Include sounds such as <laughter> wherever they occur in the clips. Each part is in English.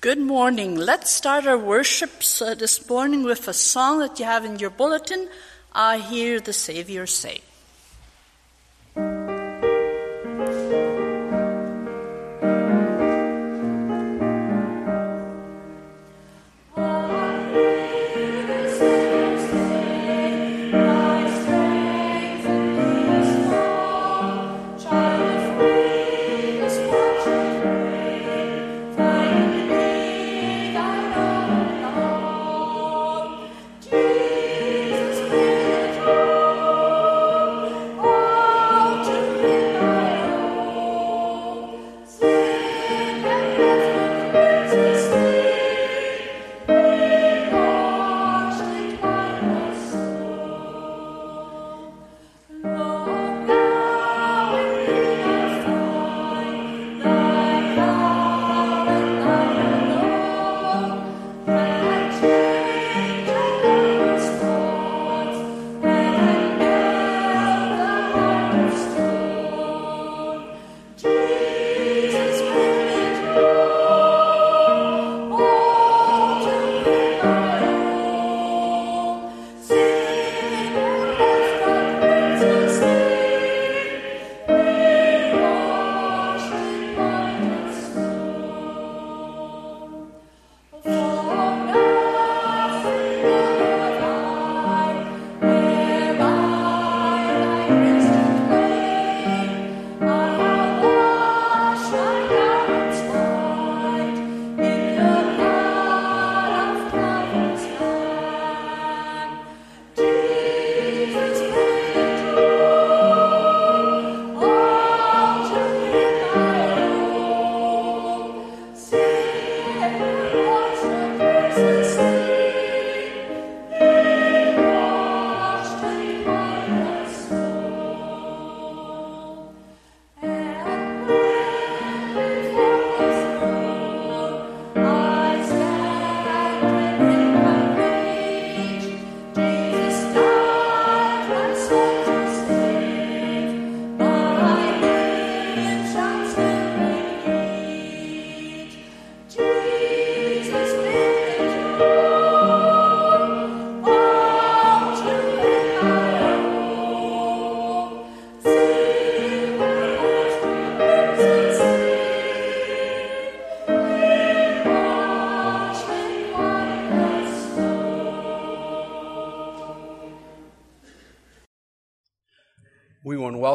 Good morning. Let's start our worships uh, this morning with a song that you have in your bulletin. I hear the Savior say.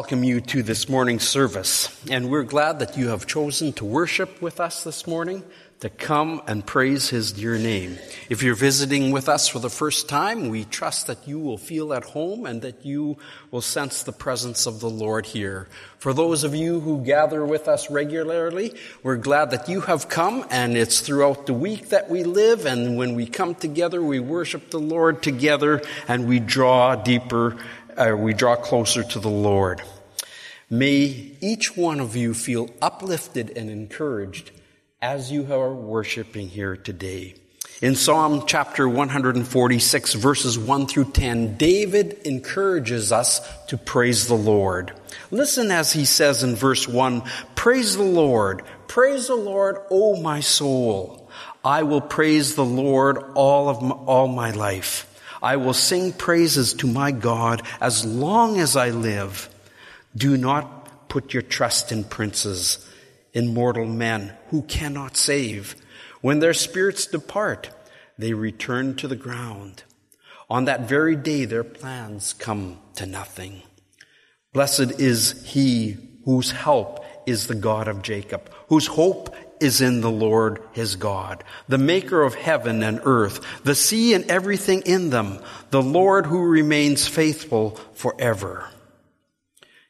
Welcome you to this morning's service. And we're glad that you have chosen to worship with us this morning, to come and praise His dear name. If you're visiting with us for the first time, we trust that you will feel at home and that you will sense the presence of the Lord here. For those of you who gather with us regularly, we're glad that you have come and it's throughout the week that we live. And when we come together, we worship the Lord together and we draw deeper uh, we draw closer to the Lord. May each one of you feel uplifted and encouraged as you are worshiping here today. In Psalm chapter 146, verses 1 through 10, David encourages us to praise the Lord. Listen as he says in verse 1 Praise the Lord, praise the Lord, O my soul. I will praise the Lord all of my, all my life. I will sing praises to my God as long as I live. Do not put your trust in princes, in mortal men who cannot save. When their spirits depart, they return to the ground. On that very day, their plans come to nothing. Blessed is he whose help is the God of Jacob, whose hope is in the Lord his God, the maker of heaven and earth, the sea and everything in them, the Lord who remains faithful forever.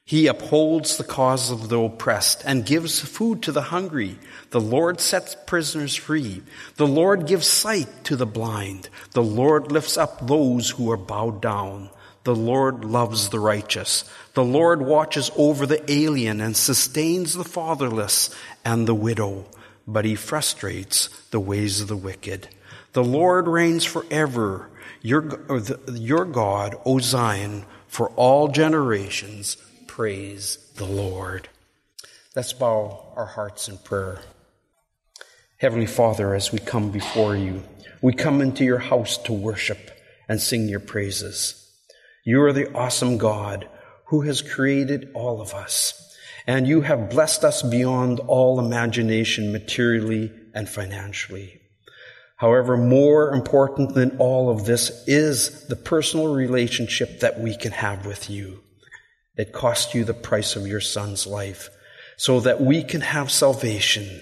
He upholds the cause of the oppressed and gives food to the hungry. The Lord sets prisoners free. The Lord gives sight to the blind. The Lord lifts up those who are bowed down. The Lord loves the righteous. The Lord watches over the alien and sustains the fatherless and the widow, but he frustrates the ways of the wicked. The Lord reigns forever. Your, your God, O Zion, for all generations. Praise the Lord. Let's bow our hearts in prayer. Heavenly Father, as we come before you, we come into your house to worship and sing your praises. You are the awesome God who has created all of us, and you have blessed us beyond all imagination materially and financially. However, more important than all of this is the personal relationship that we can have with you. It cost you the price of your son's life so that we can have salvation.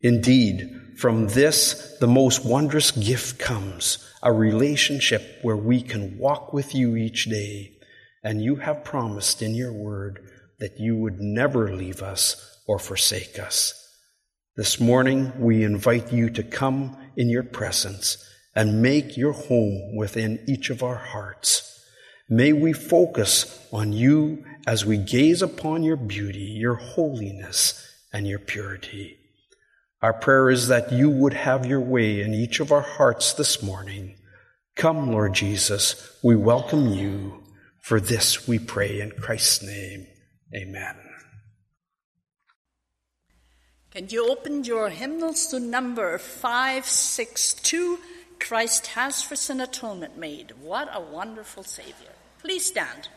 Indeed, from this, the most wondrous gift comes a relationship where we can walk with you each day. And you have promised in your word that you would never leave us or forsake us. This morning, we invite you to come in your presence and make your home within each of our hearts. May we focus on you as we gaze upon your beauty, your holiness, and your purity. Our prayer is that you would have your way in each of our hearts this morning. Come, Lord Jesus, we welcome you. For this we pray in Christ's name. Amen. Can you open your hymnals to number 562? Christ has for sin atonement made. What a wonderful Savior. Please stand.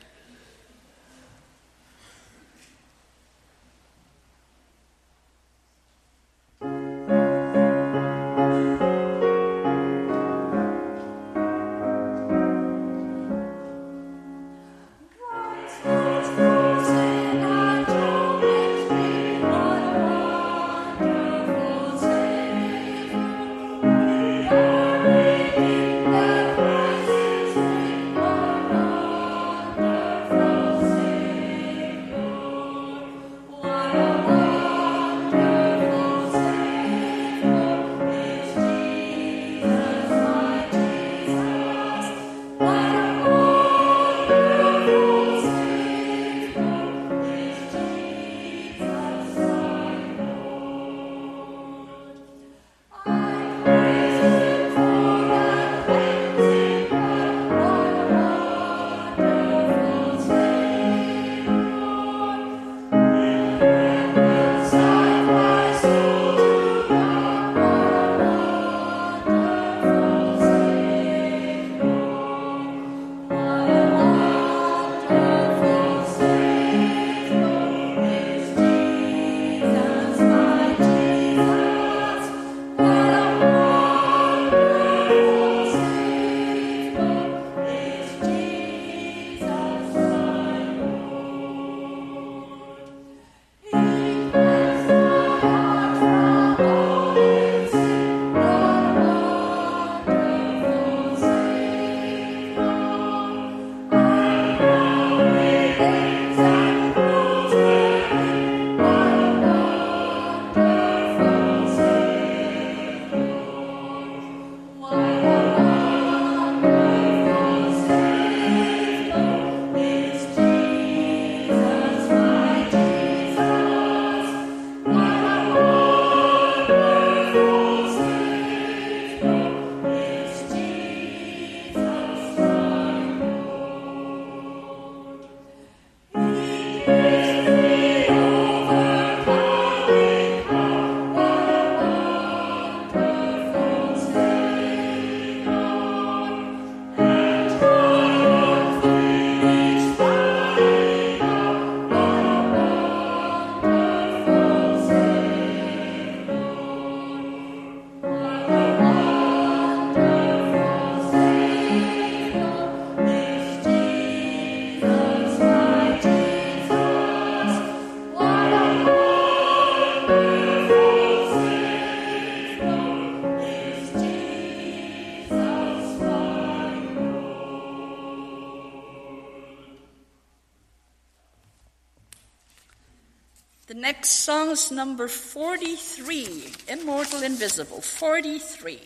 Is number 43, Immortal Invisible. 43.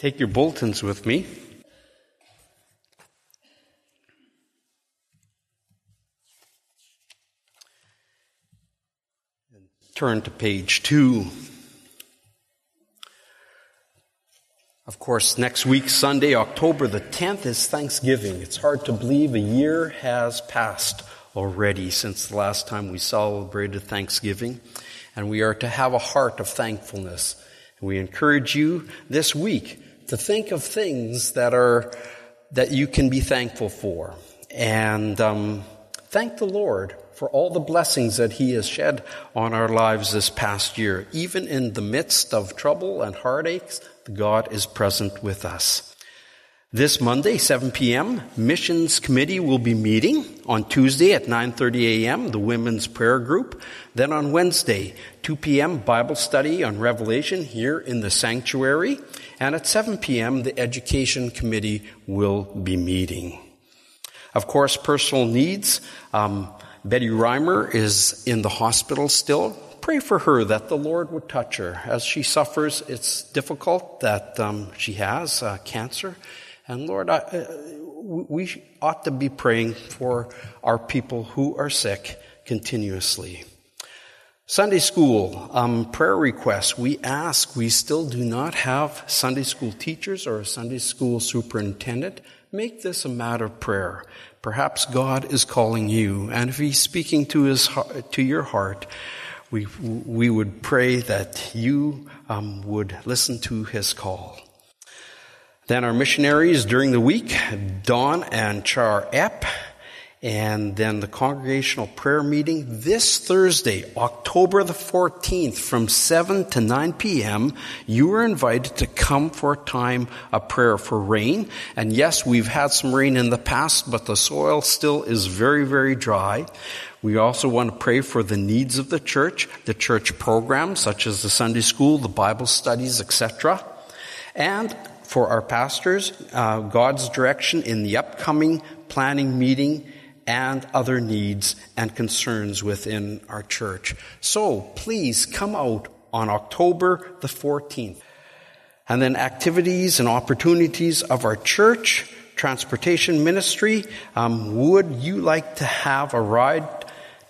Take your bulletins with me. Turn to page two. Of course, next week, Sunday, October the 10th, is Thanksgiving. It's hard to believe a year has passed already since the last time we celebrated Thanksgiving. And we are to have a heart of thankfulness. We encourage you this week to think of things that are, that you can be thankful for. And um, thank the Lord for all the blessings that He has shed on our lives this past year. Even in the midst of trouble and heartaches, God is present with us. This Monday, 7 p.m., Missions Committee will be meeting. On Tuesday at 9.30 a.m., the Women's Prayer Group. Then on Wednesday, 2 p.m., Bible study on Revelation here in the sanctuary. And at 7 p.m., the Education Committee will be meeting. Of course, personal needs. Um, Betty Reimer is in the hospital still. Pray for her that the Lord would touch her as she suffers. It's difficult that um, she has uh, cancer. And Lord, I, uh, we ought to be praying for our people who are sick continuously. Sunday school, um, prayer requests. We ask, we still do not have Sunday school teachers or a Sunday school superintendent. Make this a matter of prayer. Perhaps God is calling you, and if He's speaking to His to your heart, we we would pray that you um, would listen to His call. Then our missionaries during the week, Don and Char Epp and then the congregational prayer meeting this Thursday, October the 14th from 7 to 9 p.m. You are invited to come for a time of prayer for rain. And yes, we've had some rain in the past, but the soil still is very, very dry. We also want to pray for the needs of the church, the church programs such as the Sunday school, the Bible studies, etc. And for our pastors, uh, God's direction in the upcoming planning meeting and other needs and concerns within our church. So please come out on October the 14th. And then activities and opportunities of our church, transportation ministry. Um, would you like to have a ride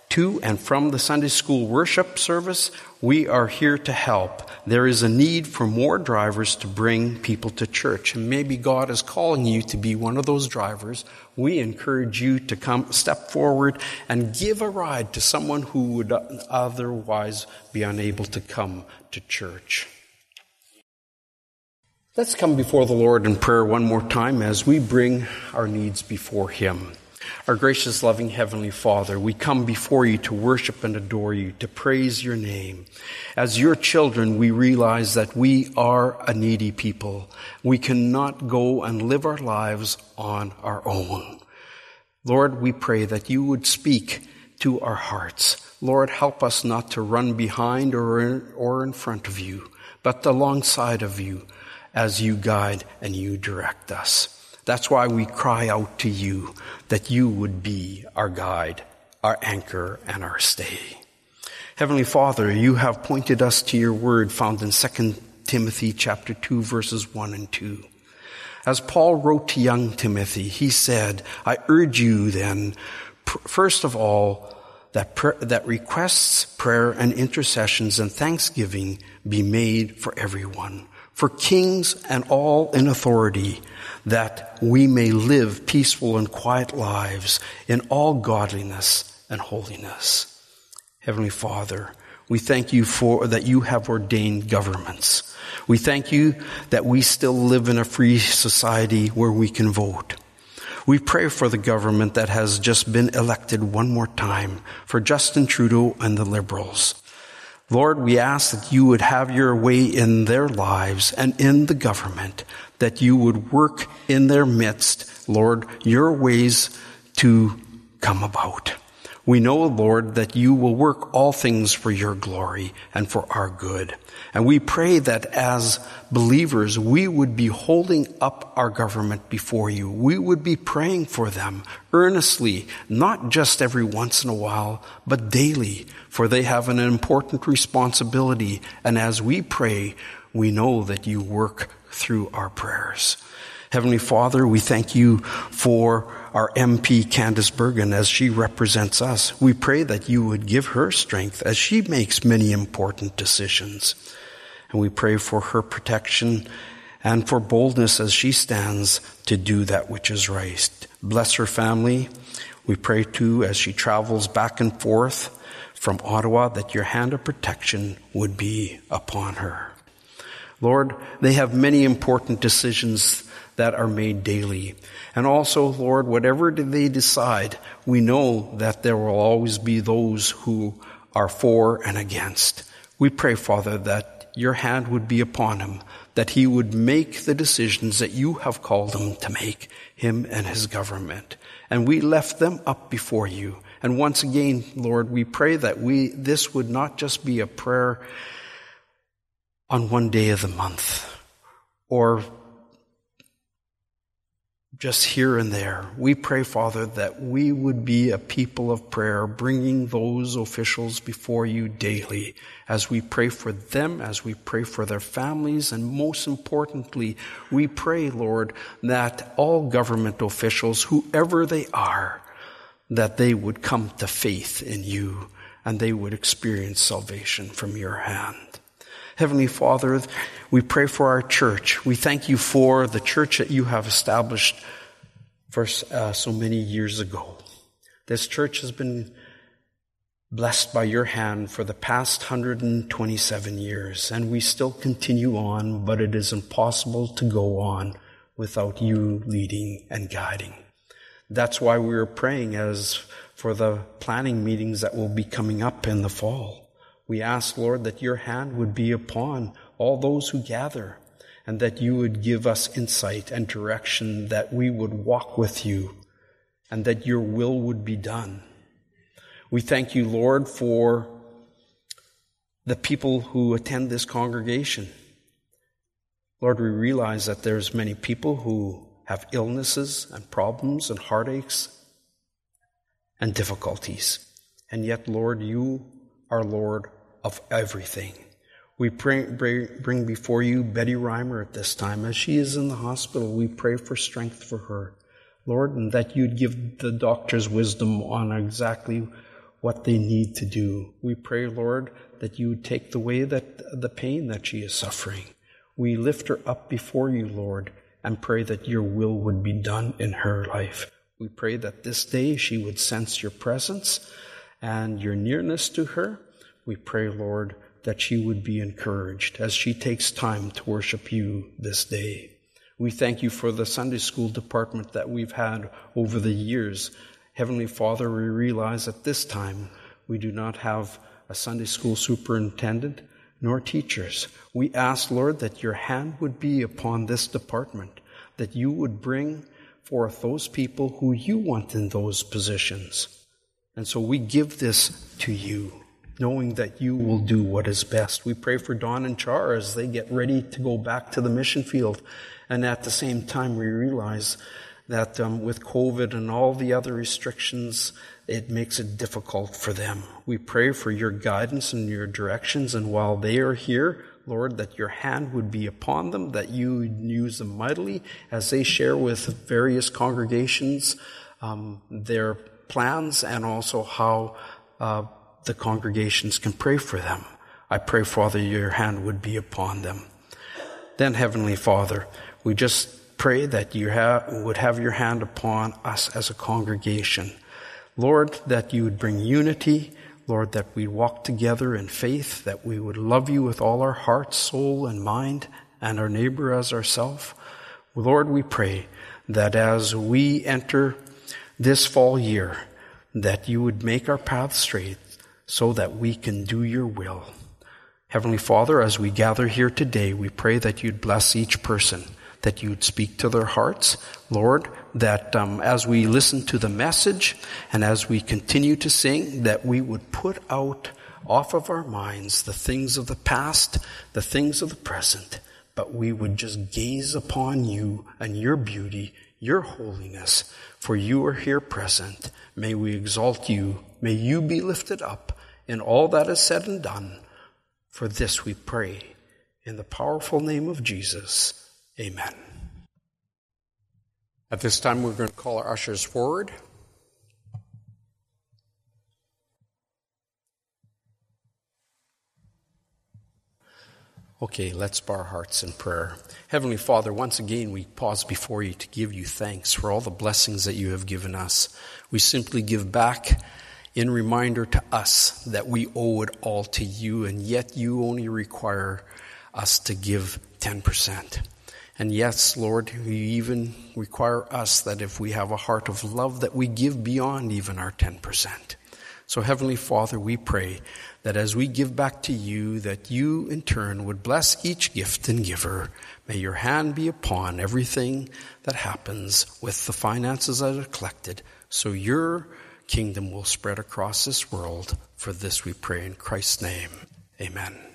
to and from the Sunday school worship service? We are here to help. There is a need for more drivers to bring people to church. And maybe God is calling you to be one of those drivers. We encourage you to come, step forward and give a ride to someone who would otherwise be unable to come to church. Let's come before the Lord in prayer one more time as we bring our needs before Him. Our gracious, loving Heavenly Father, we come before you to worship and adore you, to praise your name. As your children, we realize that we are a needy people. We cannot go and live our lives on our own. Lord, we pray that you would speak to our hearts. Lord, help us not to run behind or in, or in front of you, but alongside of you as you guide and you direct us. That's why we cry out to you that you would be our guide, our anchor, and our stay. Heavenly Father, you have pointed us to your word found in 2 Timothy chapter 2 verses 1 and 2. As Paul wrote to young Timothy, he said, I urge you then, first of all, that, pr- that requests, prayer, and intercessions and thanksgiving be made for everyone for kings and all in authority, that we may live peaceful and quiet lives in all godliness and holiness. Heavenly Father, we thank you for that you have ordained governments. We thank you that we still live in a free society where we can vote. We pray for the government that has just been elected one more time, for Justin Trudeau and the Liberals. Lord, we ask that you would have your way in their lives and in the government, that you would work in their midst, Lord, your ways to come about. We know, Lord, that you will work all things for your glory and for our good. And we pray that as believers, we would be holding up our government before you. We would be praying for them earnestly, not just every once in a while, but daily, for they have an important responsibility. And as we pray, we know that you work through our prayers. Heavenly Father, we thank you for our MP Candice Bergen as she represents us. We pray that you would give her strength as she makes many important decisions. And we pray for her protection and for boldness as she stands to do that which is right. Bless her family. We pray too as she travels back and forth from Ottawa that your hand of protection would be upon her. Lord, they have many important decisions that are made daily. And also, Lord, whatever they decide, we know that there will always be those who are for and against. We pray, Father, that your hand would be upon him, that he would make the decisions that you have called him to make, him and his government. And we left them up before you. And once again, Lord, we pray that we, this would not just be a prayer on one day of the month or just here and there. We pray, Father, that we would be a people of prayer, bringing those officials before you daily as we pray for them, as we pray for their families, and most importantly, we pray, Lord, that all government officials, whoever they are, that they would come to faith in you and they would experience salvation from your hand. Heavenly Father, we pray for our church. We thank you for the church that you have established for uh, so many years ago. This church has been blessed by your hand for the past 127 years, and we still continue on, but it is impossible to go on without you leading and guiding. That's why we are praying as for the planning meetings that will be coming up in the fall. We ask, Lord, that your hand would be upon all those who gather and that you would give us insight and direction, that we would walk with you and that your will would be done. We thank you, Lord, for the people who attend this congregation. Lord, we realize that there's many people who have illnesses and problems and heartaches and difficulties. And yet, Lord, you are Lord of everything. We pray, bring before you Betty Reimer at this time. As she is in the hospital, we pray for strength for her, Lord, and that you'd give the doctors wisdom on exactly what they need to do. We pray, Lord, that you would take the way that the pain that she is suffering. We lift her up before you, Lord, and pray that your will would be done in her life. We pray that this day she would sense your presence and your nearness to her. We pray, Lord, that she would be encouraged as she takes time to worship you this day. We thank you for the Sunday school department that we've had over the years. Heavenly Father, we realize at this time we do not have a Sunday school superintendent nor teachers. We ask, Lord, that your hand would be upon this department, that you would bring forth those people who you want in those positions. And so we give this to you, knowing that you will do what is best. We pray for Don and Char as they get ready to go back to the mission field. And at the same time, we realize that um, with COVID and all the other restrictions, it makes it difficult for them. We pray for your guidance and your directions, and while they are here, Lord, that your hand would be upon them, that you would use them mightily as they share with various congregations um, their plans and also how uh, the congregations can pray for them. I pray, Father, your hand would be upon them. Then, Heavenly Father, we just pray that you would have your hand upon us as a congregation. Lord, that you would bring unity. Lord, that we walk together in faith, that we would love you with all our heart, soul, and mind, and our neighbor as ourself. Lord, we pray that as we enter this fall year, that you would make our path straight so that we can do your will. Heavenly Father, as we gather here today, we pray that you'd bless each person that you'd speak to their hearts, Lord, that um, as we listen to the message and as we continue to sing, that we would put out off of our minds the things of the past, the things of the present, but we would just gaze upon you and your beauty, your holiness, for you are here present. May we exalt you. May you be lifted up in all that is said and done. For this we pray in the powerful name of Jesus. Amen. At this time, we're going to call our ushers forward. Okay, let's bow our hearts in prayer. Heavenly Father, once again we pause before you to give you thanks for all the blessings that you have given us. We simply give back in reminder to us that we owe it all to you, and yet you only require us to give 10%. And yes, Lord, you even require us that if we have a heart of love, that we give beyond even our 10%. So, Heavenly Father, we pray that as we give back to you, that you in turn would bless each gift and giver. May your hand be upon everything that happens with the finances that are collected, so your kingdom will spread across this world. For this we pray in Christ's name. Amen.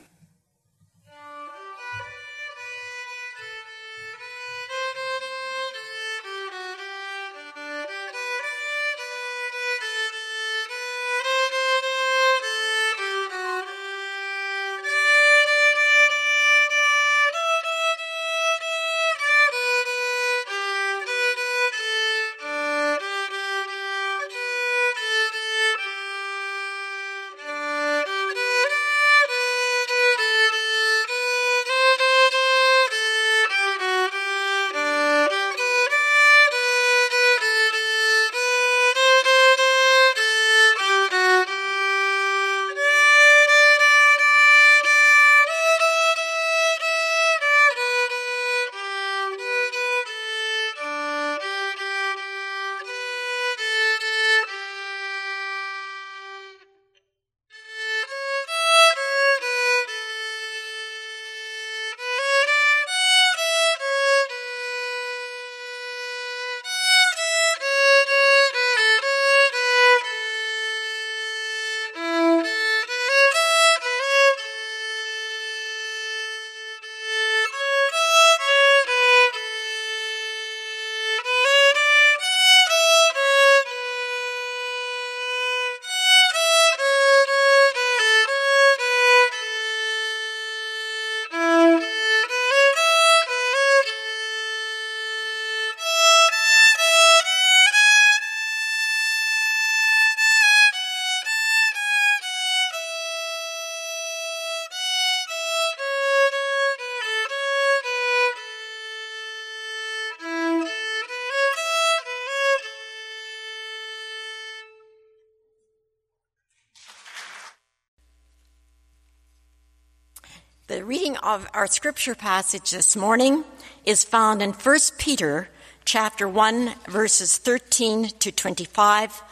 Of our scripture passage this morning is found in 1 Peter chapter 1 verses 13 to 25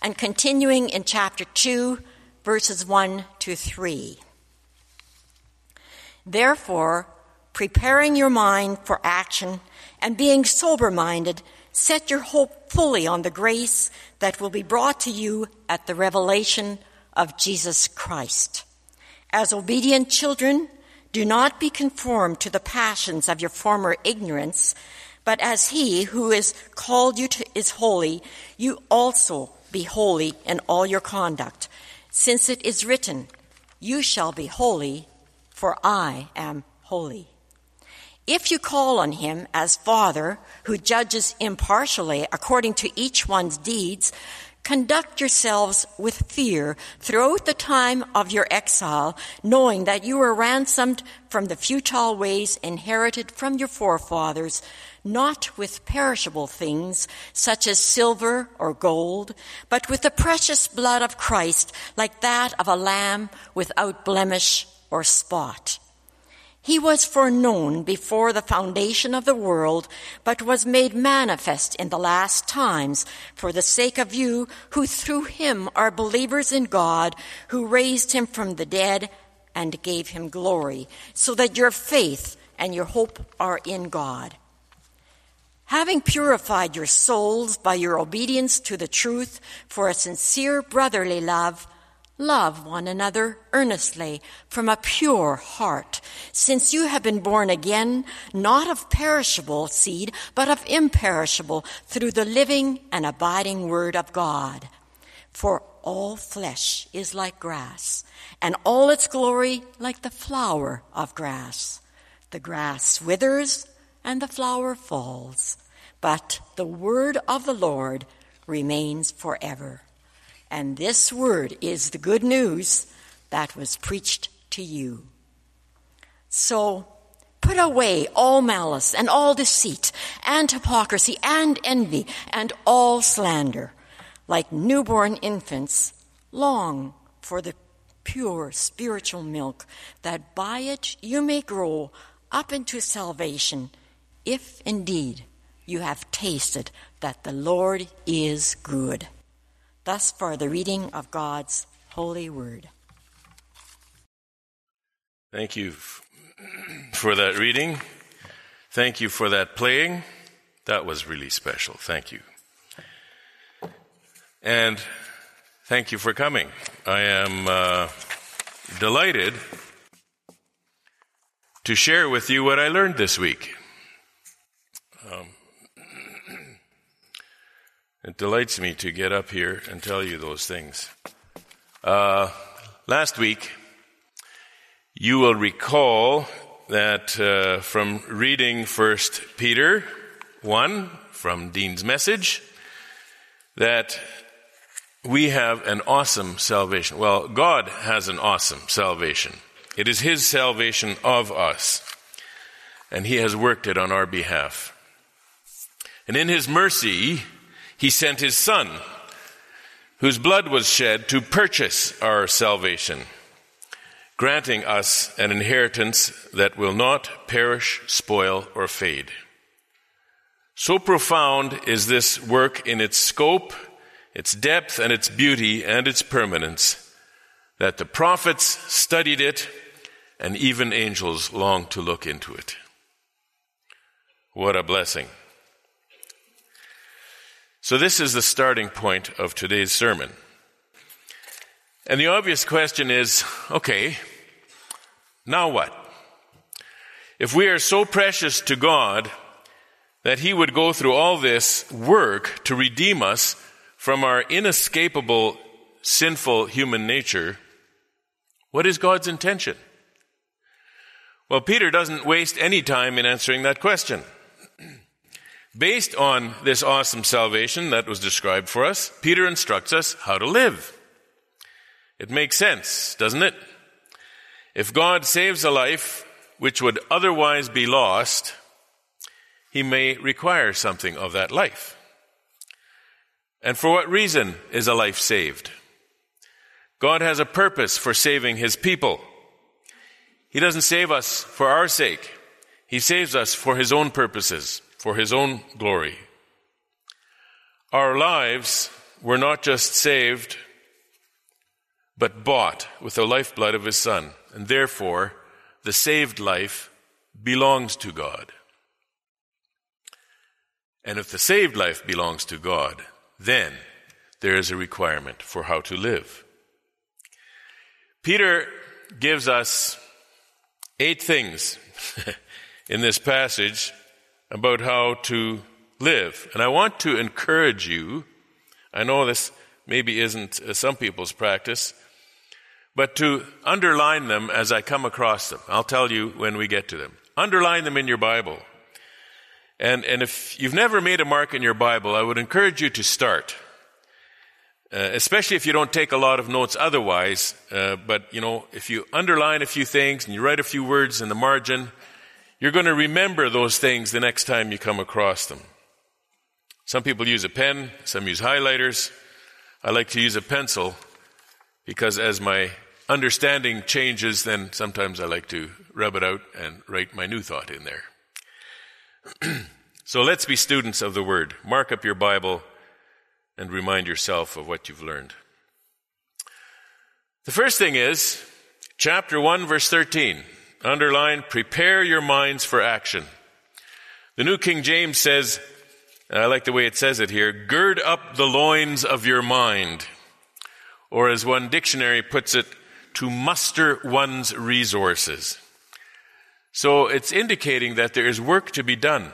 and continuing in chapter 2 verses 1 to 3. Therefore, preparing your mind for action and being sober minded, set your hope fully on the grace that will be brought to you at the revelation of Jesus Christ. As obedient children, do not be conformed to the passions of your former ignorance, but as he who is called you to, is holy, you also be holy in all your conduct, since it is written, You shall be holy, for I am holy. If you call on him as Father, who judges impartially according to each one's deeds, Conduct yourselves with fear throughout the time of your exile, knowing that you were ransomed from the futile ways inherited from your forefathers, not with perishable things such as silver or gold, but with the precious blood of Christ, like that of a lamb without blemish or spot. He was foreknown before the foundation of the world, but was made manifest in the last times for the sake of you who through him are believers in God, who raised him from the dead and gave him glory, so that your faith and your hope are in God. Having purified your souls by your obedience to the truth for a sincere brotherly love, Love one another earnestly from a pure heart, since you have been born again, not of perishable seed, but of imperishable, through the living and abiding word of God. For all flesh is like grass, and all its glory like the flower of grass. The grass withers, and the flower falls, but the word of the Lord remains forever. And this word is the good news that was preached to you. So put away all malice and all deceit and hypocrisy and envy and all slander. Like newborn infants, long for the pure spiritual milk, that by it you may grow up into salvation, if indeed you have tasted that the Lord is good. Thus far, the reading of God's holy word. Thank you for that reading. Thank you for that playing. That was really special. Thank you. And thank you for coming. I am uh, delighted to share with you what I learned this week. It delights me to get up here and tell you those things. Uh, last week, you will recall that uh, from reading First Peter 1 from Dean's message, that we have an awesome salvation. Well, God has an awesome salvation. It is His salvation of us, and He has worked it on our behalf. And in His mercy, He sent His Son, whose blood was shed to purchase our salvation, granting us an inheritance that will not perish, spoil, or fade. So profound is this work in its scope its depth and its beauty and its permanence, that the prophets studied it and even angels longed to look into it. What a blessing. So, this is the starting point of today's sermon. And the obvious question is okay, now what? If we are so precious to God that He would go through all this work to redeem us from our inescapable sinful human nature, what is God's intention? Well, Peter doesn't waste any time in answering that question. Based on this awesome salvation that was described for us, Peter instructs us how to live. It makes sense, doesn't it? If God saves a life which would otherwise be lost, he may require something of that life. And for what reason is a life saved? God has a purpose for saving his people. He doesn't save us for our sake. He saves us for his own purposes, for his own glory. Our lives were not just saved, but bought with the lifeblood of his son. And therefore, the saved life belongs to God. And if the saved life belongs to God, then there is a requirement for how to live. Peter gives us eight things <laughs> in this passage about how to live. And I want to encourage you, I know this maybe isn't uh, some people's practice, but to underline them as I come across them. I'll tell you when we get to them. Underline them in your Bible. And, and if you've never made a mark in your Bible, I would encourage you to start. Uh, especially if you don't take a lot of notes otherwise. Uh, but, you know, if you underline a few things and you write a few words in the margin, you're going to remember those things the next time you come across them. Some people use a pen, some use highlighters. I like to use a pencil because as my understanding changes, then sometimes I like to rub it out and write my new thought in there. <clears throat> so let's be students of the Word. Mark up your Bible and remind yourself of what you've learned. The first thing is chapter 1, verse 13. Underline, prepare your minds for action. The New King James says, I like the way it says it here, gird up the loins of your mind. Or as one dictionary puts it, to muster one's resources. So it's indicating that there is work to be done.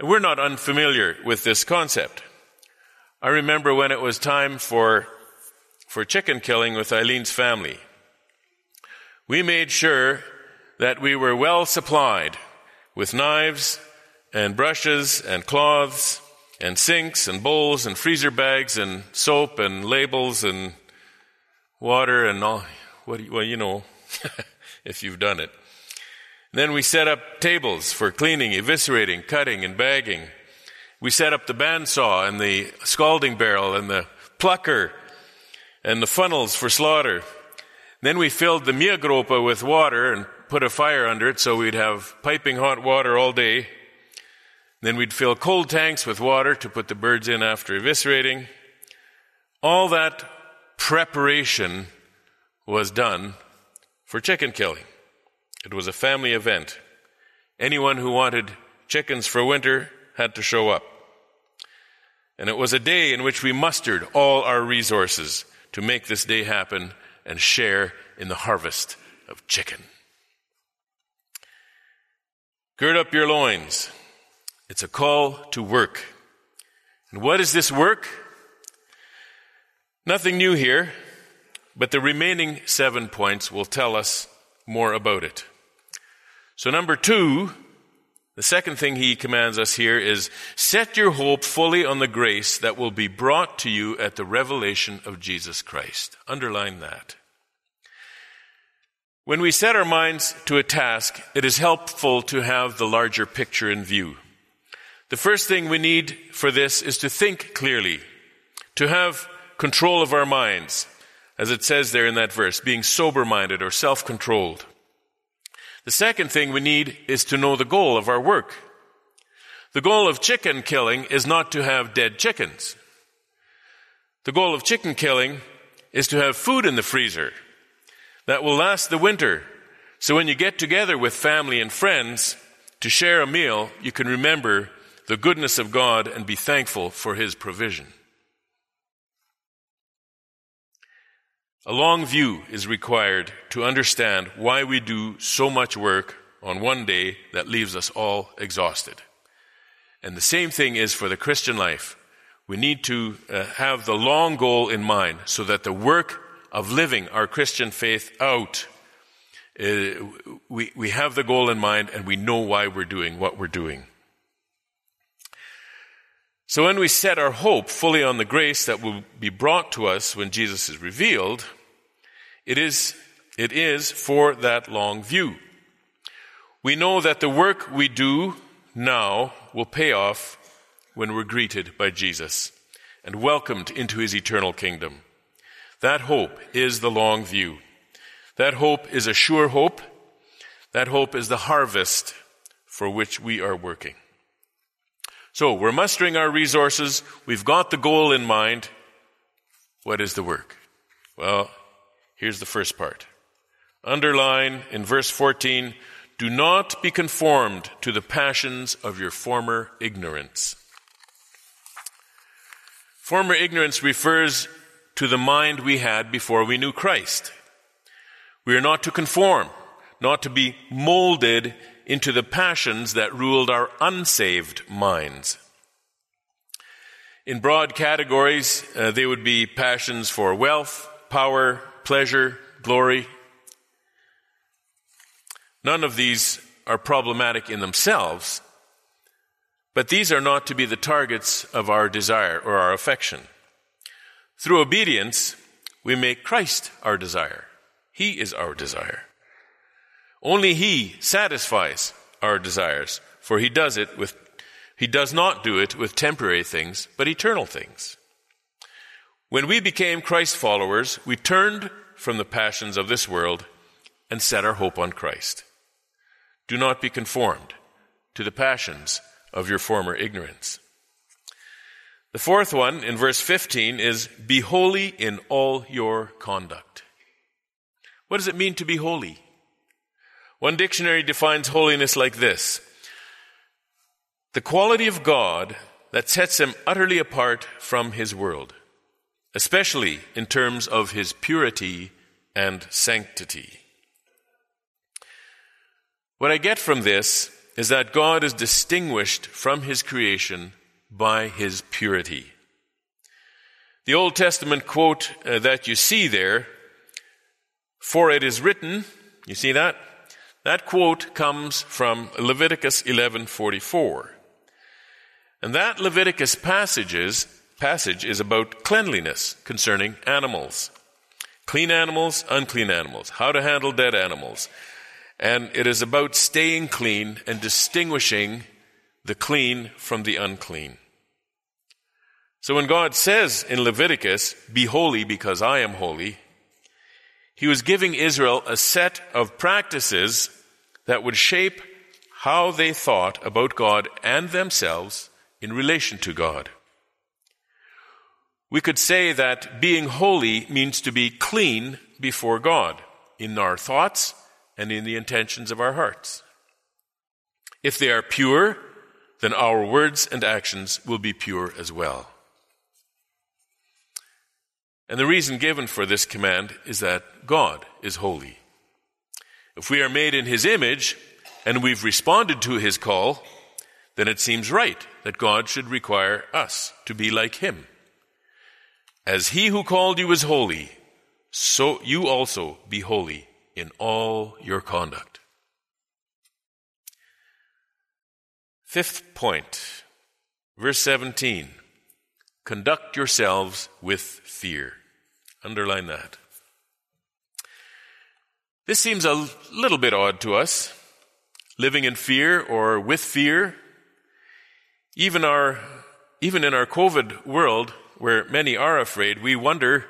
And we're not unfamiliar with this concept. I remember when it was time for, for chicken killing with Eileen's family. We made sure that we were well supplied with knives and brushes and cloths and sinks and bowls and freezer bags and soap and labels and water and all. What you, well, you know, <laughs> if you've done it. Then we set up tables for cleaning, eviscerating, cutting, and bagging. We set up the bandsaw and the scalding barrel and the plucker and the funnels for slaughter. Then we filled the mjögropa with water and put a fire under it so we'd have piping hot water all day. Then we'd fill cold tanks with water to put the birds in after eviscerating. All that preparation was done for chicken killing. It was a family event. Anyone who wanted chickens for winter had to show up. And it was a day in which we mustered all our resources to make this day happen and share in the harvest of chicken. Gird up your loins. It's a call to work. And what is this work? Nothing new here, but the remaining seven points will tell us more about it. So, number two, the second thing he commands us here is set your hope fully on the grace that will be brought to you at the revelation of Jesus Christ. Underline that. When we set our minds to a task, it is helpful to have the larger picture in view. The first thing we need for this is to think clearly, to have control of our minds, as it says there in that verse, being sober minded or self controlled. The second thing we need is to know the goal of our work. The goal of chicken killing is not to have dead chickens. The goal of chicken killing is to have food in the freezer that will last the winter. So when you get together with family and friends to share a meal, you can remember the goodness of God and be thankful for His provision. A long view is required to understand why we do so much work on one day that leaves us all exhausted. And the same thing is for the Christian life. We need to uh, have the long goal in mind so that the work of living our Christian faith out, uh, we, we have the goal in mind and we know why we're doing what we're doing. So when we set our hope fully on the grace that will be brought to us when Jesus is revealed, it is, it is for that long view. We know that the work we do now will pay off when we're greeted by Jesus and welcomed into his eternal kingdom. That hope is the long view. That hope is a sure hope. That hope is the harvest for which we are working. So we're mustering our resources. We've got the goal in mind. What is the work? Well, here's the first part. Underline in verse 14, do not be conformed to the passions of your former ignorance. Former ignorance refers to the mind we had before we knew Christ. We are not to conform, not to be molded into the passions that ruled our unsaved minds. In broad categories, uh, they would be passions for wealth, power, pleasure, glory. None of these are problematic in themselves, but these are not to be the targets of our desire or our affection. Through obedience, we make Christ our desire. He is our desire. Only He satisfies our desires, for He does it with, He does not do it with temporary things, but eternal things. When we became Christ followers, we turned from the passions of this world and set our hope on Christ. Do not be conformed to the passions of your former ignorance. The fourth one in verse 15 is be holy in all your conduct. What does it mean to be holy? One dictionary defines holiness like this the quality of God that sets him utterly apart from his world, especially in terms of his purity and sanctity. What I get from this is that God is distinguished from his creation by his purity. The Old Testament quote uh, that you see there, for it is written, you see that? That quote comes from Leviticus 11:44. And that Leviticus passages, passage is about cleanliness concerning animals. Clean animals, unclean animals, how to handle dead animals. And it is about staying clean and distinguishing the clean from the unclean. So when God says in Leviticus, Be holy because I am holy, he was giving Israel a set of practices that would shape how they thought about God and themselves in relation to God. We could say that being holy means to be clean before God in our thoughts and in the intentions of our hearts. If they are pure, then our words and actions will be pure as well. And the reason given for this command is that God is holy. If we are made in His image and we've responded to His call, then it seems right that God should require us to be like Him. As He who called you is holy, so you also be holy in all your conduct. Fifth point, verse 17. Conduct yourselves with fear. Underline that. This seems a little bit odd to us. Living in fear or with fear. Even our, even in our COVID world, where many are afraid, we wonder,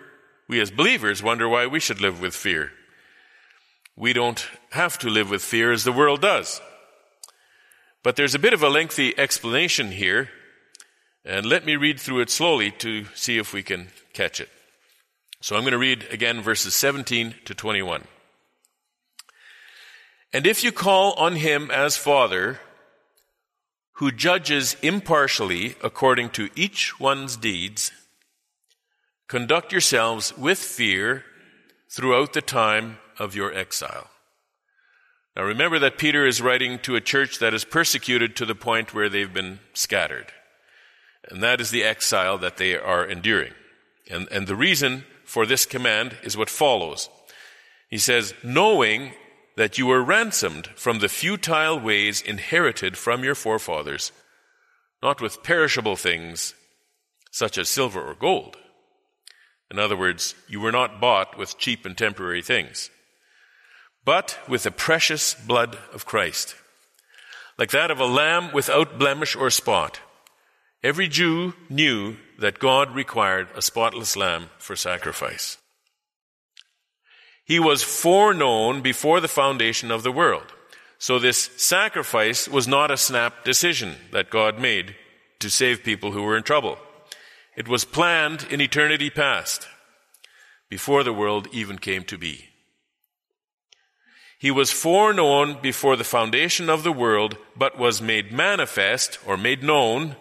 we as believers wonder why we should live with fear. We don't have to live with fear as the world does. But there's a bit of a lengthy explanation here and let me read through it slowly to see if we can catch it. So I'm going to read again verses 17 to 21. And if you call on him as Father, who judges impartially according to each one's deeds, conduct yourselves with fear throughout the time of your exile. Now remember that Peter is writing to a church that is persecuted to the point where they've been scattered. And that is the exile that they are enduring. And, and the reason for this command is what follows. He says, knowing that you were ransomed from the futile ways inherited from your forefathers, not with perishable things such as silver or gold. In other words, you were not bought with cheap and temporary things, but with the precious blood of Christ, like that of a lamb without blemish or spot. Every Jew knew that God required a spotless lamb for sacrifice. He was foreknown before the foundation of the world. So this sacrifice was not a snap decision that God made to save people who were in trouble. It was planned in eternity past, before the world even came to be. He was foreknown before the foundation of the world, but was made manifest or made known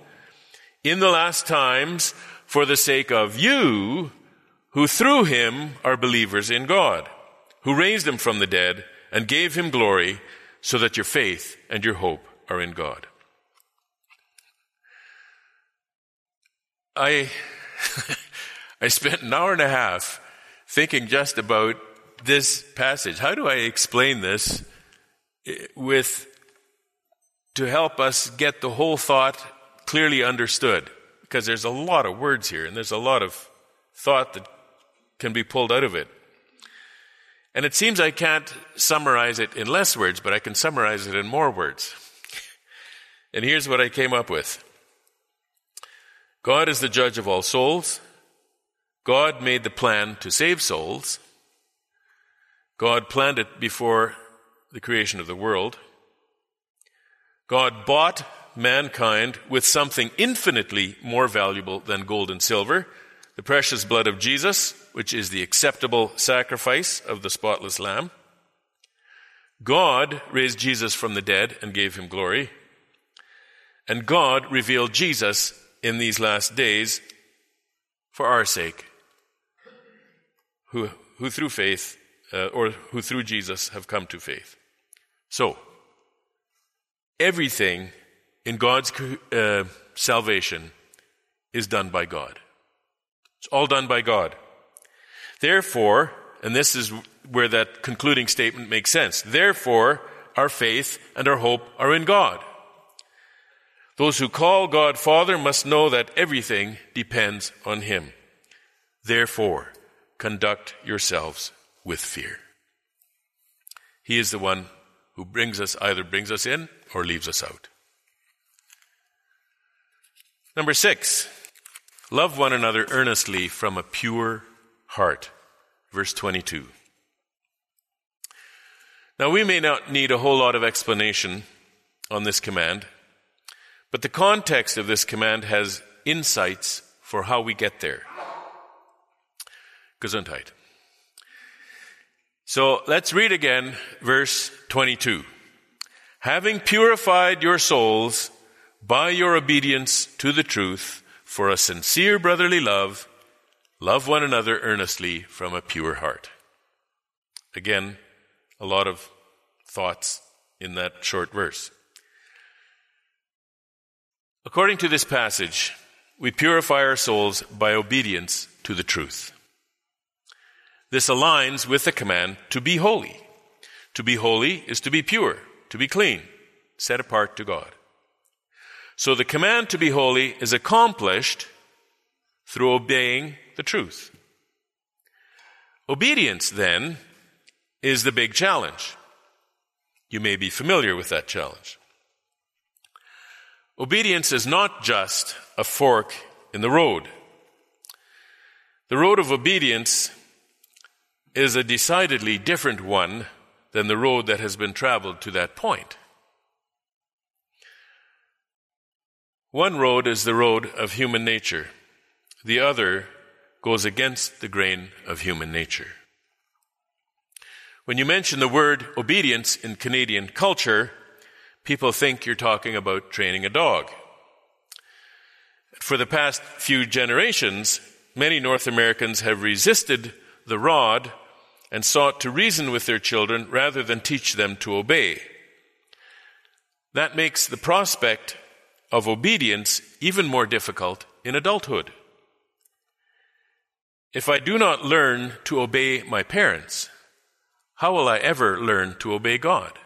in the last times for the sake of you, who through him are believers in God, who raised him from the dead and gave him glory, so that your faith and your hope are in God. I, <laughs> I spent an hour and a half thinking just about this passage. How do I explain this eh, with, to help us get the whole thought clearly understood because there's a lot of words here and there's a lot of thought that can be pulled out of it. And it seems I can't summarize it in less words, but I can summarize it in more words. <laughs> and here's what I came up with God is the judge of all souls. God made the plan to save souls. God planned it before the creation of the world. God bought mankind with something infinitely more valuable than gold and silver, the precious blood of Jesus, which is the acceptable sacrifice of the spotless lamb. God raised Jesus from the dead and gave him glory. And God revealed Jesus in these last days for our sake, who, who through faith, uh, or who through Jesus have come to faith. So, everything in God's uh, salvation is done by God. It's all done by God. Therefore, and this is where that concluding statement makes sense. Therefore, our faith, and our hope are in God. Those who call God Father must know that everything depends on Him. Therefore, conduct yourselves with fear. He is the one who brings us, either brings us in or leaves us out. Number six, love one another earnestly from a pure heart. Verse 22. Now, we may not need a whole lot of explanation on this command, but the context of this command has insights for how we get there. Gesundheit. So let's read again verse 22. Having purified your souls by your obedience to the truth for a sincere brotherly love, love one another earnestly from a pure heart. Again, a lot of thoughts in that short verse. According to this passage, we purify our souls by obedience to the truth. This aligns with the command to be holy. To be holy is to be pure, to be clean, set apart to God. So the command to be holy is accomplished through obeying the truth. Obedience, then, is the big challenge. You may be familiar with that challenge. Obedience is not just a fork in the road. The road of obedience is a decidedly different one than the road that has been traveled to that point. One road is the road of human nature. The other goes against the grain of human nature. When you mention the word obedience in Canadian culture, people think you're talking about training a dog. For the past few generations, many North Americans have resisted the rod and sought to reason with their children rather than teach them to obey. That makes the prospect of obedience even more difficult in adulthood. If I do not learn to obey my parents, how will I ever learn to obey God?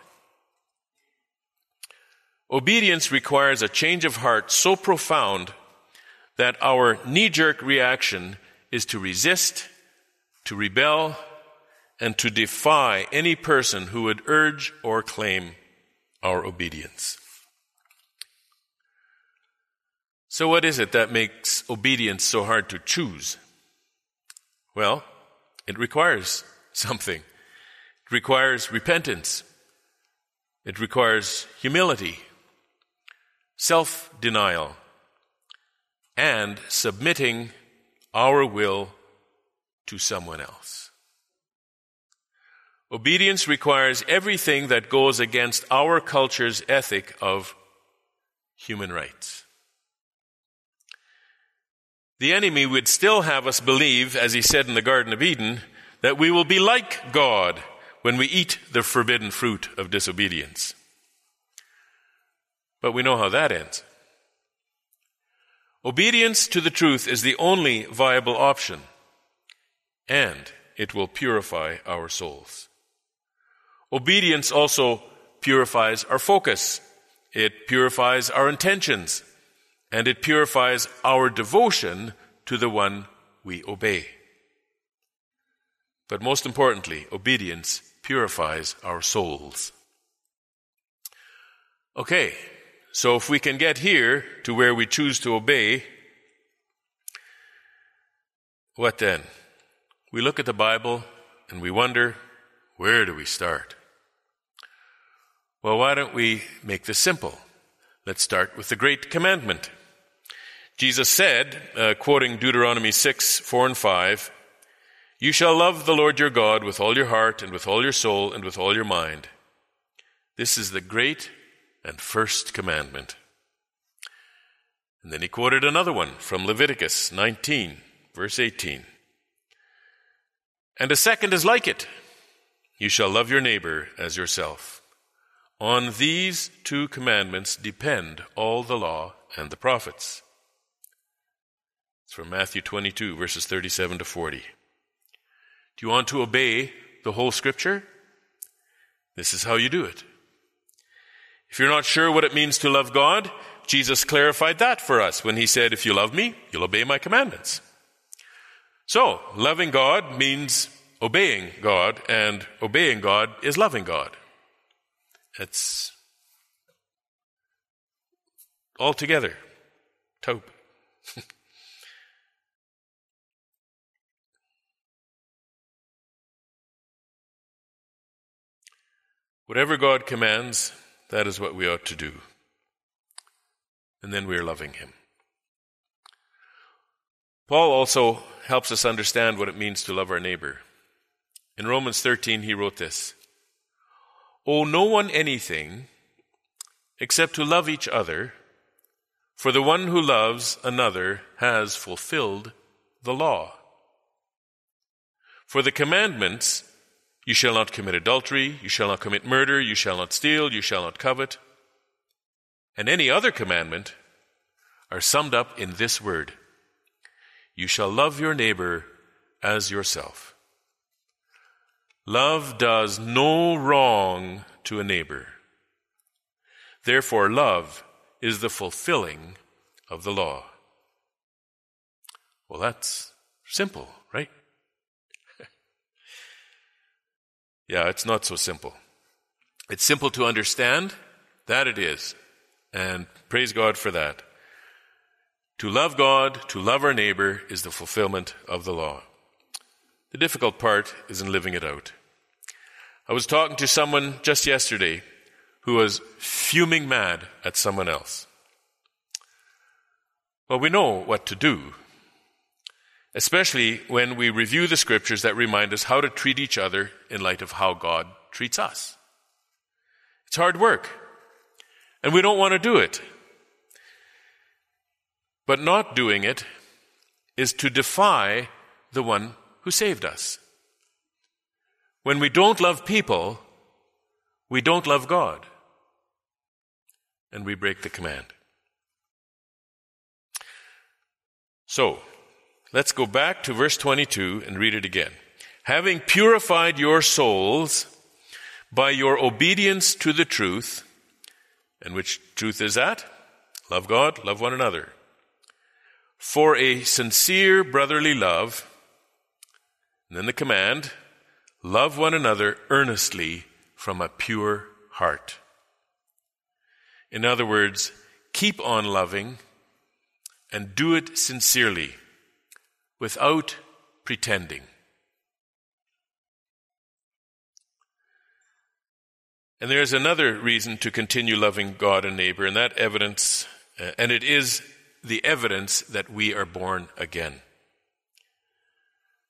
Obedience requires a change of heart so profound that our knee jerk reaction is to resist, to rebel, and to defy any person who would urge or claim our obedience. So, what is it that makes obedience so hard to choose? Well, it requires <laughs> something. It requires repentance. It requires humility, self denial, and submitting our will to someone else. Obedience requires everything that goes against our culture's ethic of human rights. The enemy would still have us believe, as he said in the Garden of Eden, that we will be like God when we eat the forbidden fruit of disobedience. But we know how that ends. Obedience to the truth is the only viable option, and it will purify our souls. Obedience also purifies our focus. It purifies our intentions. And it purifies our devotion to the one we obey. But most importantly, obedience purifies our souls. Okay, so if we can get here to where we choose to obey, what then? We look at the Bible and we wonder, where do we start? Well, why don't we make this simple? Let's start with the great commandment. Jesus said, uh, quoting Deuteronomy 6, 4 and 5, You shall love the Lord your God with all your heart and with all your soul and with all your mind. This is the great and first commandment. And then he quoted another one from Leviticus 19, verse 18. And a second is like it. You shall love your neighbor as yourself. On these two commandments depend all the law and the prophets. It's from Matthew 22, verses 37 to 40. Do you want to obey the whole scripture? This is how you do it. If you're not sure what it means to love God, Jesus clarified that for us when he said, If you love me, you'll obey my commandments. So, loving God means obeying God, and obeying God is loving God. It's all together. Taupe. <laughs> Whatever God commands, that is what we ought to do. And then we are loving Him. Paul also helps us understand what it means to love our neighbor. In Romans 13, he wrote this Owe no one anything except to love each other, for the one who loves another has fulfilled the law. For the commandments you shall not commit adultery, you shall not commit murder, you shall not steal, you shall not covet, and any other commandment are summed up in this word You shall love your neighbor as yourself. Love does no wrong to a neighbor. Therefore, love is the fulfilling of the law. Well, that's simple, right? Yeah, it's not so simple. It's simple to understand, that it is. And praise God for that. To love God, to love our neighbor, is the fulfillment of the law. The difficult part is in living it out. I was talking to someone just yesterday who was fuming mad at someone else. Well, we know what to do, especially when we review the scriptures that remind us how to treat each other in light of how God treats us. It's hard work, and we don't want to do it. But not doing it is to defy the one who saved us. When we don't love people, we don't love God. And we break the command. So, let's go back to verse 22 and read it again. Having purified your souls by your obedience to the truth, and which truth is that? Love God, love one another. For a sincere brotherly love, and then the command, Love one another earnestly from a pure heart. In other words, keep on loving and do it sincerely without pretending. And there's another reason to continue loving God and neighbor, and that evidence, uh, and it is the evidence that we are born again.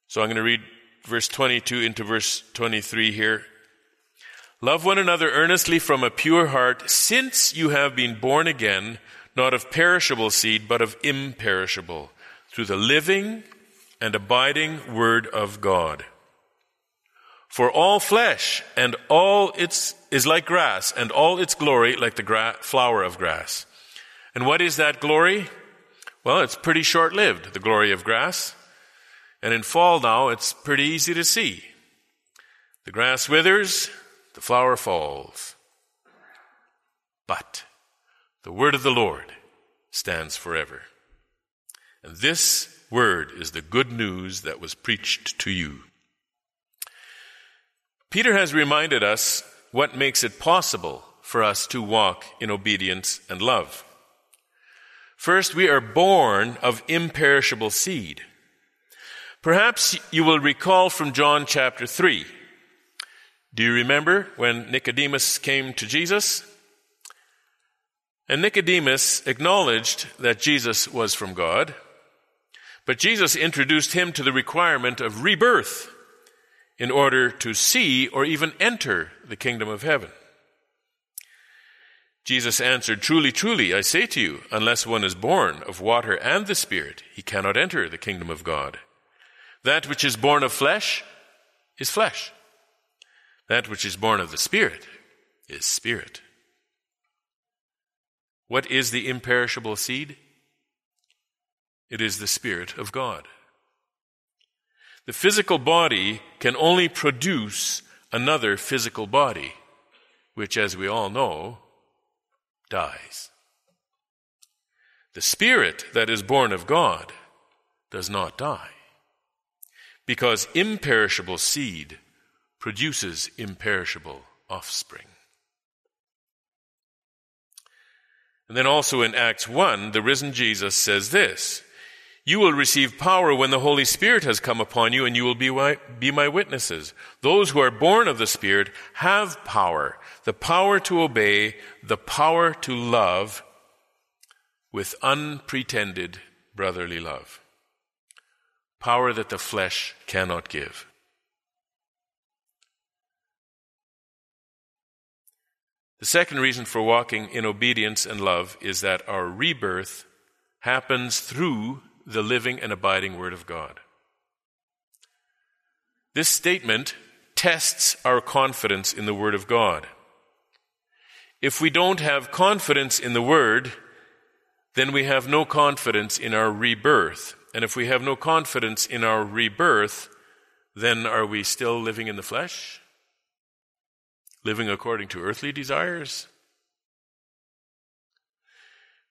So I'm going to read verse 22 into verse 23 here. Love one another earnestly from a pure heart, since you have been born again, not of perishable seed, but of imperishable, through the living and abiding word of God. For all flesh and all its is like grass, and all its glory like the gra- flower of grass. And what is that glory? Well, it's pretty short lived, the glory of grass. And in fall now, it's pretty easy to see. The grass withers, the flower falls. But the word of the Lord stands forever. And this word is the good news that was preached to you. Peter has reminded us what makes it possible for us to walk in obedience and love. First, we are born of imperishable seed. Perhaps you will recall from John chapter 3. Do you remember when Nicodemus came to Jesus? And Nicodemus acknowledged that Jesus was from God, but Jesus introduced him to the requirement of rebirth in order to see or even enter the kingdom of heaven. Jesus answered, Truly, truly, I say to you, unless one is born of water and the Spirit, he cannot enter the kingdom of God. That which is born of flesh is flesh. That which is born of the Spirit is spirit. What is the imperishable seed? It is the Spirit of God. The physical body can only produce another physical body, which, as we all know, dies. The spirit that is born of God does not die, because imperishable seed produces imperishable offspring. And then also in Acts 1, the risen Jesus says this You will receive power when the Holy Spirit has come upon you, and you will be my, be my witnesses. Those who are born of the Spirit have power the power to obey, the power to love with unpretended brotherly love. Power that the flesh cannot give. The second reason for walking in obedience and love is that our rebirth happens through the living and abiding Word of God. This statement tests our confidence in the Word of God. If we don't have confidence in the Word, then we have no confidence in our rebirth. And if we have no confidence in our rebirth, then are we still living in the flesh? Living according to earthly desires?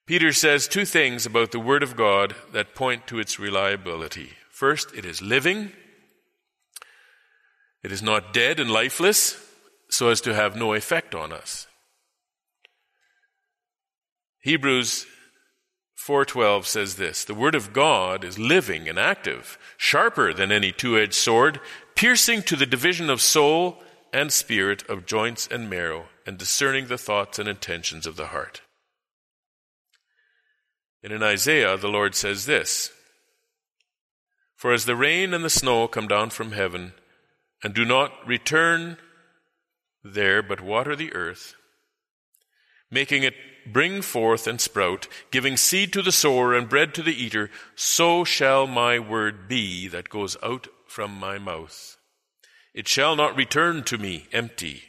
Peter says two things about the Word of God that point to its reliability. First, it is living. It is not dead and lifeless, so as to have no effect on us. Hebrews 4:12 says this, the word of God is living and active, sharper than any two-edged sword, piercing to the division of soul and spirit, of joints and marrow, and discerning the thoughts and intentions of the heart. And in Isaiah, the Lord says this For as the rain and the snow come down from heaven, and do not return there, but water the earth, making it bring forth and sprout, giving seed to the sower and bread to the eater, so shall my word be that goes out from my mouth. It shall not return to me empty,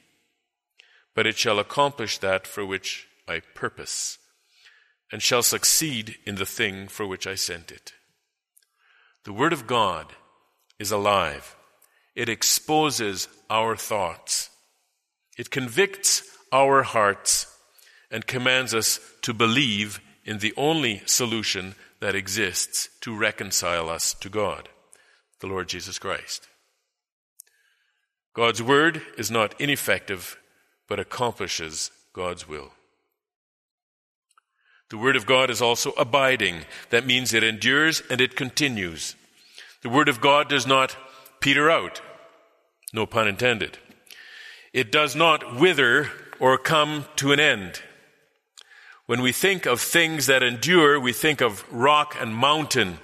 but it shall accomplish that for which I purpose, and shall succeed in the thing for which I sent it. The Word of God is alive. It exposes our thoughts. It convicts our hearts and commands us to believe in the only solution that exists to reconcile us to God, the Lord Jesus Christ. God's word is not ineffective, but accomplishes God's will. The word of God is also abiding. That means it endures and it continues. The word of God does not peter out. No pun intended. It does not wither or come to an end. When we think of things that endure, we think of rock and mountain,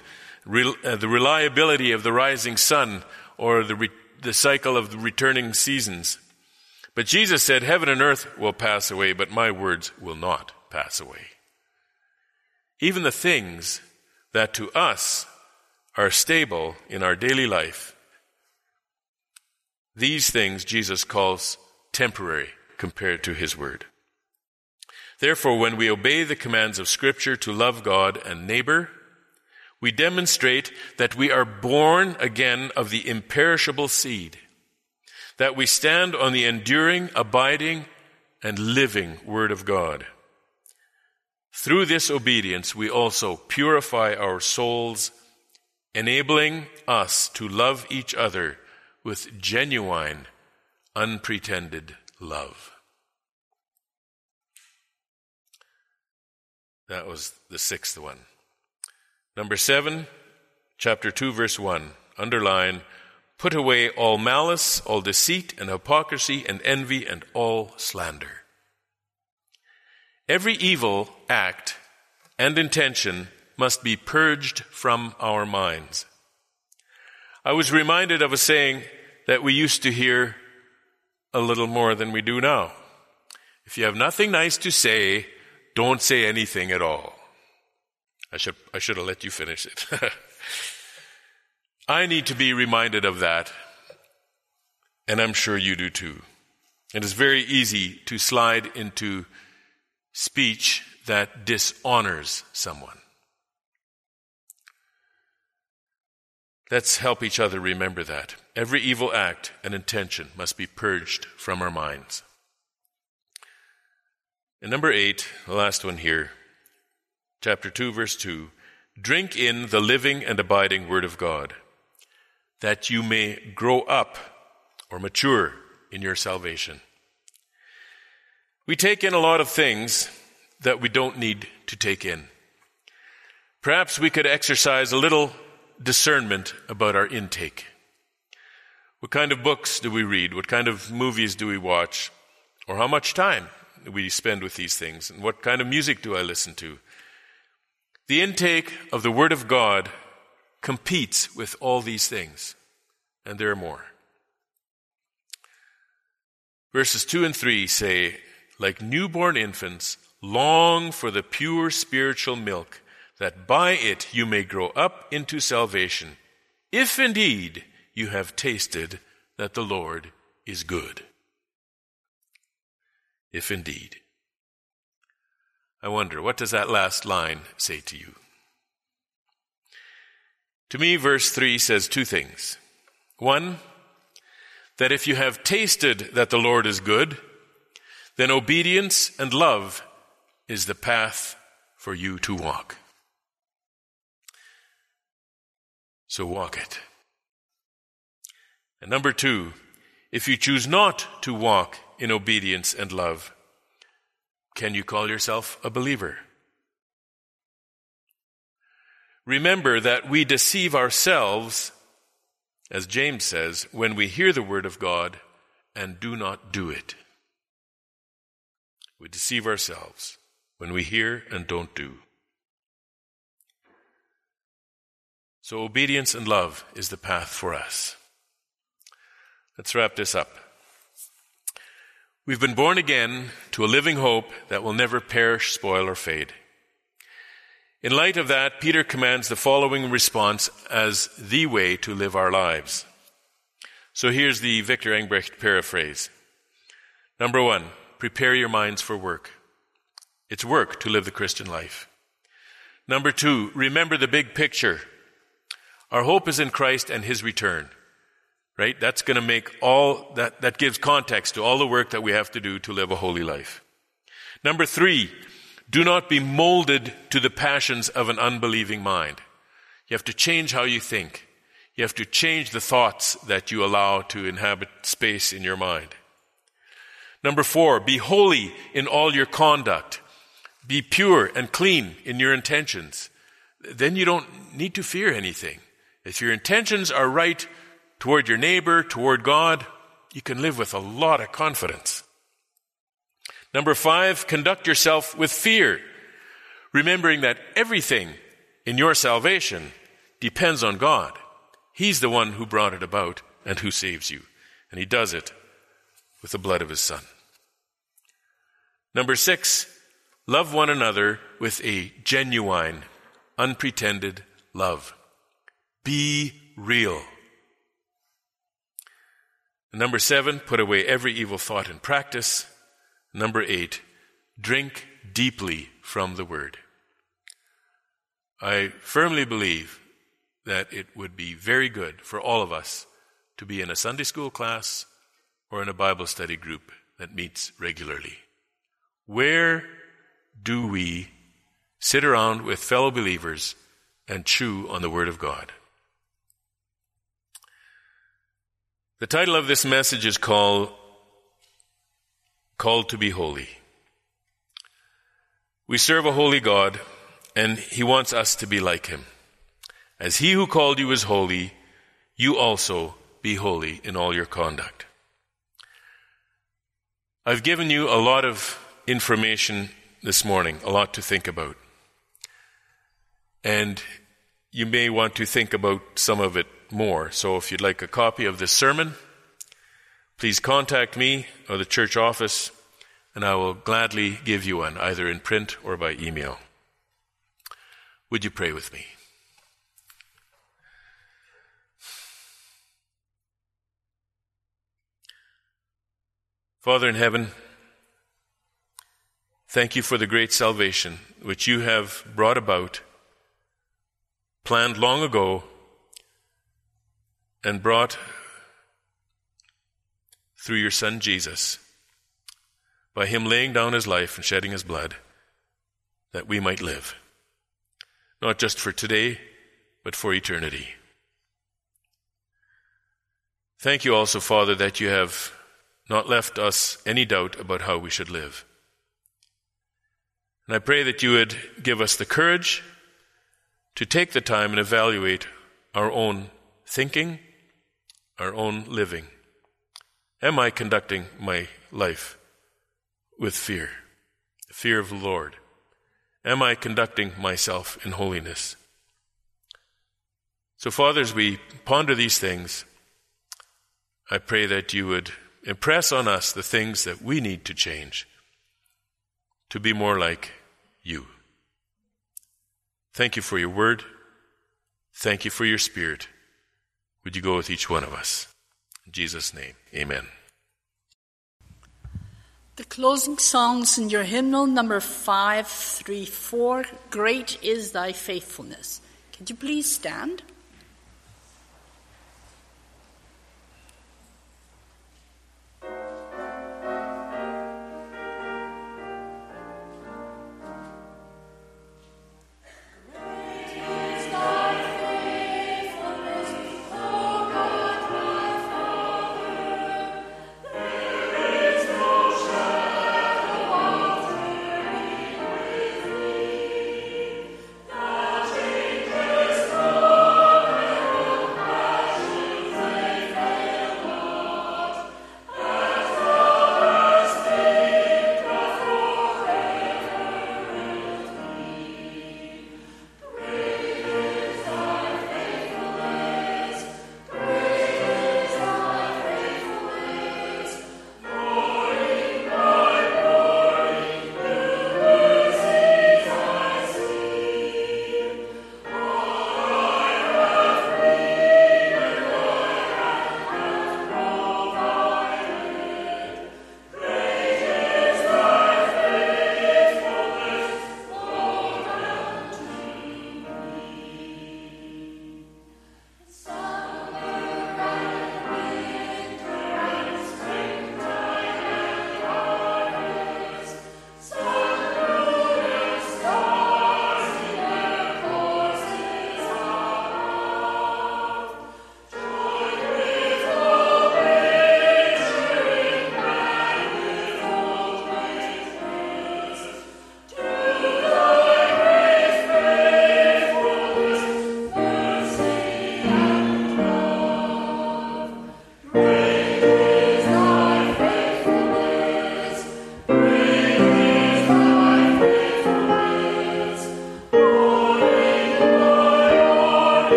uh, the reliability of the rising sun, or the, re- the cycle of the returning seasons. But Jesus said, Heaven and earth will pass away, but my words will not pass away. Even the things that to us are stable in our daily life, these things Jesus calls temporary compared to his word. Therefore, when we obey the commands of Scripture to love God and neighbor, we demonstrate that we are born again of the imperishable seed, that we stand on the enduring, abiding, and living Word of God. Through this obedience, we also purify our souls, enabling us to love each other with genuine, unpretended love. That was the sixth one. Number seven, chapter 2, verse 1. Underline, put away all malice, all deceit, and hypocrisy, and envy, and all slander. Every evil act and intention must be purged from our minds. I was reminded of a saying that we used to hear a little more than we do now. If you have nothing nice to say, don't say anything at all. I should, I should have let you finish it. <laughs> I need to be reminded of that, and I'm sure you do too. It is very easy to slide into speech that dishonors someone. Let's help each other remember that. Every evil act and intention must be purged from our minds. And number eight, the last one here, chapter 2, verse 2 drink in the living and abiding Word of God, that you may grow up or mature in your salvation. We take in a lot of things that we don't need to take in. Perhaps we could exercise a little discernment about our intake. What kind of books do we read? What kind of movies do we watch? Or how much time do we spend with these things? And what kind of music do I listen to? The intake of the Word of God competes with all these things, and there are more. Verses 2 and 3 say, like newborn infants, long for the pure spiritual milk, that by it you may grow up into salvation, if indeed you have tasted that the Lord is good. If indeed. I wonder, what does that last line say to you? To me, verse 3 says two things. One, that if you have tasted that the Lord is good, then obedience and love is the path for you to walk. So walk it. And number two, if you choose not to walk in obedience and love, can you call yourself a believer? Remember that we deceive ourselves, as James says, when we hear the word of God and do not do it. We deceive ourselves when we hear and don't do. So, obedience and love is the path for us. Let's wrap this up. We've been born again to a living hope that will never perish, spoil, or fade. In light of that, Peter commands the following response as the way to live our lives. So here's the Victor Engbrecht paraphrase. Number one, prepare your minds for work. It's work to live the Christian life. Number two, remember the big picture. Our hope is in Christ and His return. Right? That's going to make all, that, that gives context to all the work that we have to do to live a holy life. Number three, do not be molded to the passions of an unbelieving mind. You have to change how you think. You have to change the thoughts that you allow to inhabit space in your mind. Number four, be holy in all your conduct. Be pure and clean in your intentions. Then you don't need to fear anything. If your intentions are right toward your neighbor, toward God, you can live with a lot of confidence. Number five, conduct yourself with fear, remembering that everything in your salvation depends on God. He's the one who brought it about and who saves you. And He does it with the blood of His Son. Number six, love one another with a genuine, unpretended love. Be real. Number seven, put away every evil thought and practice. Number eight, drink deeply from the Word. I firmly believe that it would be very good for all of us to be in a Sunday school class or in a Bible study group that meets regularly. Where do we sit around with fellow believers and chew on the Word of God? The title of this message is called Called to be Holy. We serve a holy God, and He wants us to be like Him. As He who called you is holy, you also be holy in all your conduct. I've given you a lot of information this morning, a lot to think about. And you may want to think about some of it more. So if you'd like a copy of this sermon, please contact me or the church office, and I will gladly give you one, either in print or by email. Would you pray with me? Father in heaven, Thank you for the great salvation which you have brought about, planned long ago, and brought through your Son Jesus. by him laying down his life and shedding his blood, that we might live. Not just for today, but for eternity. Thank you also, Father, that you have not left us any doubt about how we should live. And I pray that you would give us the courage to take the time and evaluate our own thinking, our own living. Am I conducting my life with fear, fear of the Lord? Am I conducting myself in holiness? So, fathers, we ponder these things, I pray that you would impress on us the things that we need to change to be more like you. Thank you for your word. Thank you for your spirit. Would you go with each one of us? In Jesus' name, amen. The closing songs in your hymnal number 534 Great is Thy Faithfulness. Could you please stand?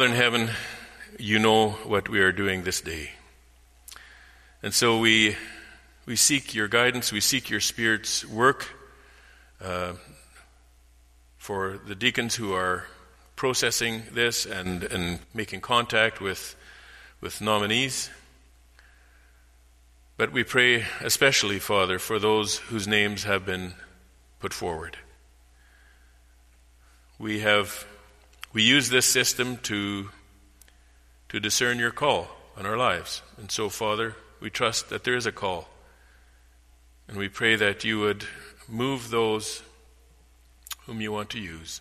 Father in heaven, you know what we are doing this day. And so we, we seek your guidance, we seek your Spirit's work uh, for the deacons who are processing this and, and making contact with, with nominees. But we pray especially, Father, for those whose names have been put forward. We have we use this system to to discern your call on our lives. And so, Father, we trust that there is a call. And we pray that you would move those whom you want to use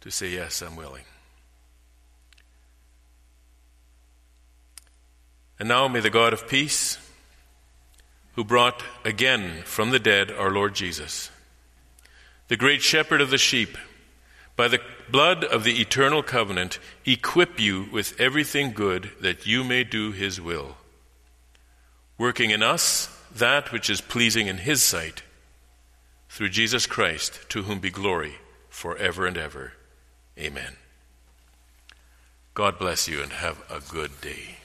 to say, Yes, I'm willing. And now may the God of peace, who brought again from the dead our Lord Jesus, the great shepherd of the sheep, by the blood of the eternal covenant, equip you with everything good that you may do his will, working in us that which is pleasing in his sight, through Jesus Christ, to whom be glory forever and ever. Amen. God bless you and have a good day.